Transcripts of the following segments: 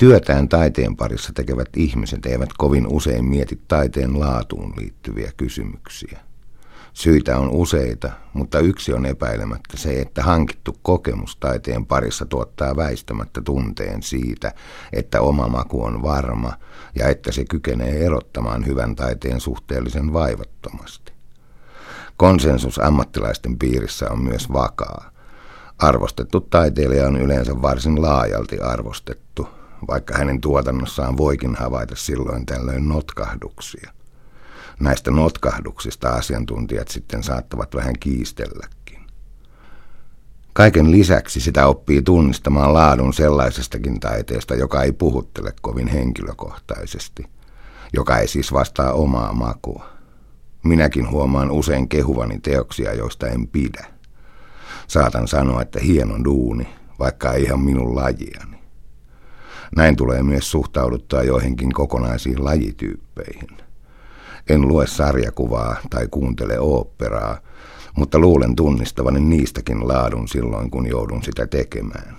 Työtään taiteen parissa tekevät ihmiset eivät kovin usein mieti taiteen laatuun liittyviä kysymyksiä. Syitä on useita, mutta yksi on epäilemättä se, että hankittu kokemus taiteen parissa tuottaa väistämättä tunteen siitä, että oma maku on varma ja että se kykenee erottamaan hyvän taiteen suhteellisen vaivattomasti. Konsensus ammattilaisten piirissä on myös vakaa. Arvostettu taiteilija on yleensä varsin laajalti arvostettu, vaikka hänen tuotannossaan voikin havaita silloin tällöin notkahduksia. Näistä notkahduksista asiantuntijat sitten saattavat vähän kiistelläkin. Kaiken lisäksi sitä oppii tunnistamaan laadun sellaisestakin taiteesta, joka ei puhuttele kovin henkilökohtaisesti, joka ei siis vastaa omaa makua. Minäkin huomaan usein kehuvani teoksia, joista en pidä. Saatan sanoa, että hieno duuni, vaikka ei ihan minun lajiani. Näin tulee myös suhtauduttua joihinkin kokonaisiin lajityyppeihin. En lue sarjakuvaa tai kuuntele oopperaa, mutta luulen tunnistavani niistäkin laadun silloin, kun joudun sitä tekemään.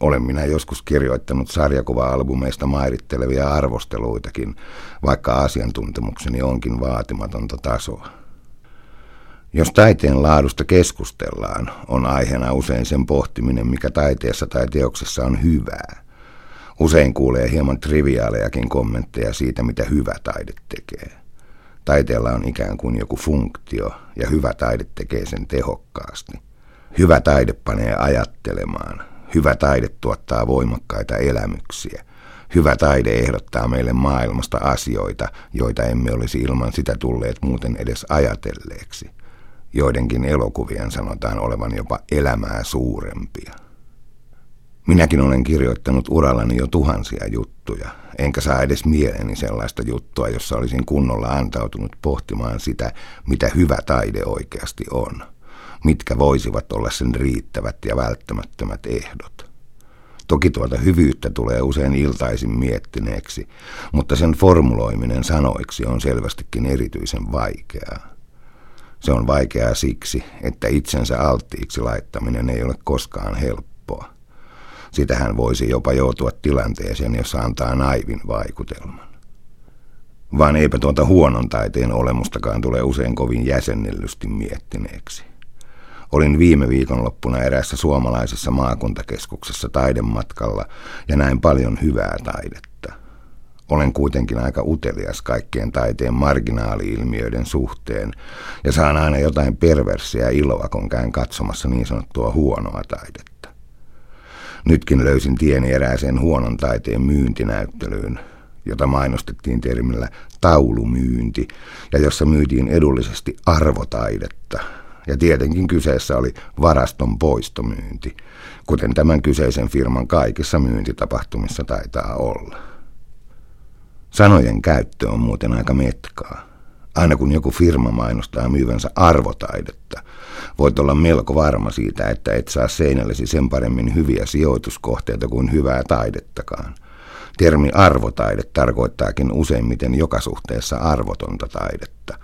Olen minä joskus kirjoittanut sarjakuva-albumeista mairittelevia arvosteluitakin, vaikka asiantuntemukseni onkin vaatimatonta tasoa. Jos taiteen laadusta keskustellaan, on aiheena usein sen pohtiminen, mikä taiteessa tai teoksessa on hyvää. Usein kuulee hieman triviaalejakin kommentteja siitä, mitä hyvä taide tekee. Taiteella on ikään kuin joku funktio, ja hyvä taide tekee sen tehokkaasti. Hyvä taide panee ajattelemaan. Hyvä taide tuottaa voimakkaita elämyksiä. Hyvä taide ehdottaa meille maailmasta asioita, joita emme olisi ilman sitä tulleet muuten edes ajatelleeksi. Joidenkin elokuvien sanotaan olevan jopa elämää suurempia. Minäkin olen kirjoittanut urallani jo tuhansia juttuja, enkä saa edes mieleeni sellaista juttua, jossa olisin kunnolla antautunut pohtimaan sitä, mitä hyvä taide oikeasti on, mitkä voisivat olla sen riittävät ja välttämättömät ehdot. Toki tuota hyvyyttä tulee usein iltaisin miettineeksi, mutta sen formuloiminen sanoiksi on selvästikin erityisen vaikeaa. Se on vaikeaa siksi, että itsensä alttiiksi laittaminen ei ole koskaan helppoa. Sitähän voisi jopa joutua tilanteeseen, jossa antaa naivin vaikutelman. Vaan eipä tuota huonon taiteen olemustakaan tule usein kovin jäsennellysti miettineeksi. Olin viime viikonloppuna erässä suomalaisessa maakuntakeskuksessa taidematkalla ja näin paljon hyvää taidetta. Olen kuitenkin aika utelias kaikkien taiteen marginaali-ilmiöiden suhteen ja saan aina jotain perversiä iloa, kun käyn katsomassa niin sanottua huonoa taidetta. Nytkin löysin tieni erääseen huonon taiteen myyntinäyttelyyn, jota mainostettiin termillä taulumyynti, ja jossa myytiin edullisesti arvotaidetta. Ja tietenkin kyseessä oli varaston poistomyynti, kuten tämän kyseisen firman kaikissa myyntitapahtumissa taitaa olla. Sanojen käyttö on muuten aika metkaa. Aina kun joku firma mainostaa myyvänsä arvotaidetta, voit olla melko varma siitä, että et saa seinällesi sen paremmin hyviä sijoituskohteita kuin hyvää taidettakaan. Termi arvotaide tarkoittaakin useimmiten joka suhteessa arvotonta taidetta.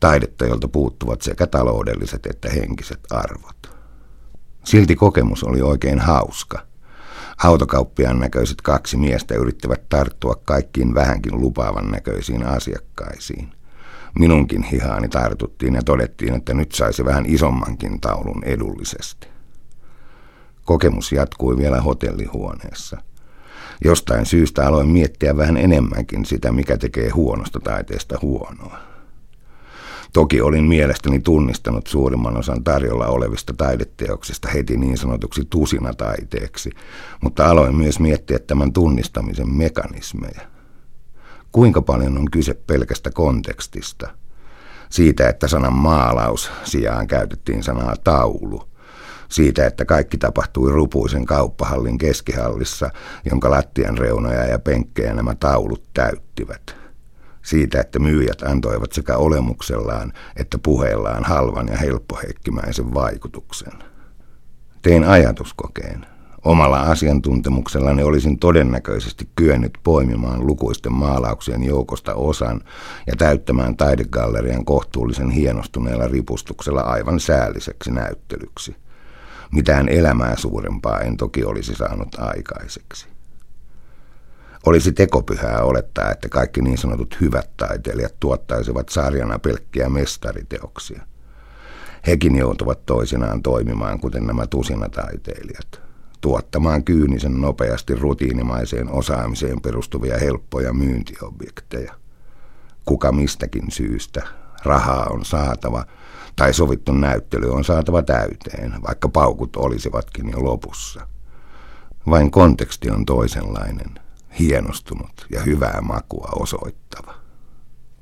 Taidetta, jolta puuttuvat sekä taloudelliset että henkiset arvot. Silti kokemus oli oikein hauska. Autokauppiaan näköiset kaksi miestä yrittävät tarttua kaikkiin vähänkin lupaavan näköisiin asiakkaisiin. Minunkin hihaani tartuttiin ja todettiin, että nyt saisi vähän isommankin taulun edullisesti. Kokemus jatkui vielä hotellihuoneessa. Jostain syystä aloin miettiä vähän enemmänkin sitä, mikä tekee huonosta taiteesta huonoa. Toki olin mielestäni tunnistanut suurimman osan tarjolla olevista taideteoksista heti niin sanotuksi tusinataiteeksi, mutta aloin myös miettiä tämän tunnistamisen mekanismeja – Kuinka paljon on kyse pelkästä kontekstista? Siitä, että sanan maalaus sijaan käytettiin sanaa taulu. Siitä, että kaikki tapahtui rupuisen kauppahallin keskihallissa, jonka lattian reunoja ja penkkejä nämä taulut täyttivät. Siitä, että myyjät antoivat sekä olemuksellaan että puheellaan halvan ja helppoheikkimäisen vaikutuksen. Tein ajatuskokeen. Omalla asiantuntemuksellani olisin todennäköisesti kyennyt poimimaan lukuisten maalauksien joukosta osan ja täyttämään taidegallerian kohtuullisen hienostuneella ripustuksella aivan säälliseksi näyttelyksi. Mitään elämää suurempaa en toki olisi saanut aikaiseksi. Olisi tekopyhää olettaa, että kaikki niin sanotut hyvät taiteilijat tuottaisivat sarjana pelkkiä mestariteoksia. Hekin joutuvat toisinaan toimimaan, kuten nämä tusinataiteilijat, tuottamaan kyynisen nopeasti rutiinimaiseen osaamiseen perustuvia helppoja myyntiobjekteja. Kuka mistäkin syystä rahaa on saatava tai sovittu näyttely on saatava täyteen, vaikka paukut olisivatkin jo lopussa. Vain konteksti on toisenlainen, hienostunut ja hyvää makua osoittava.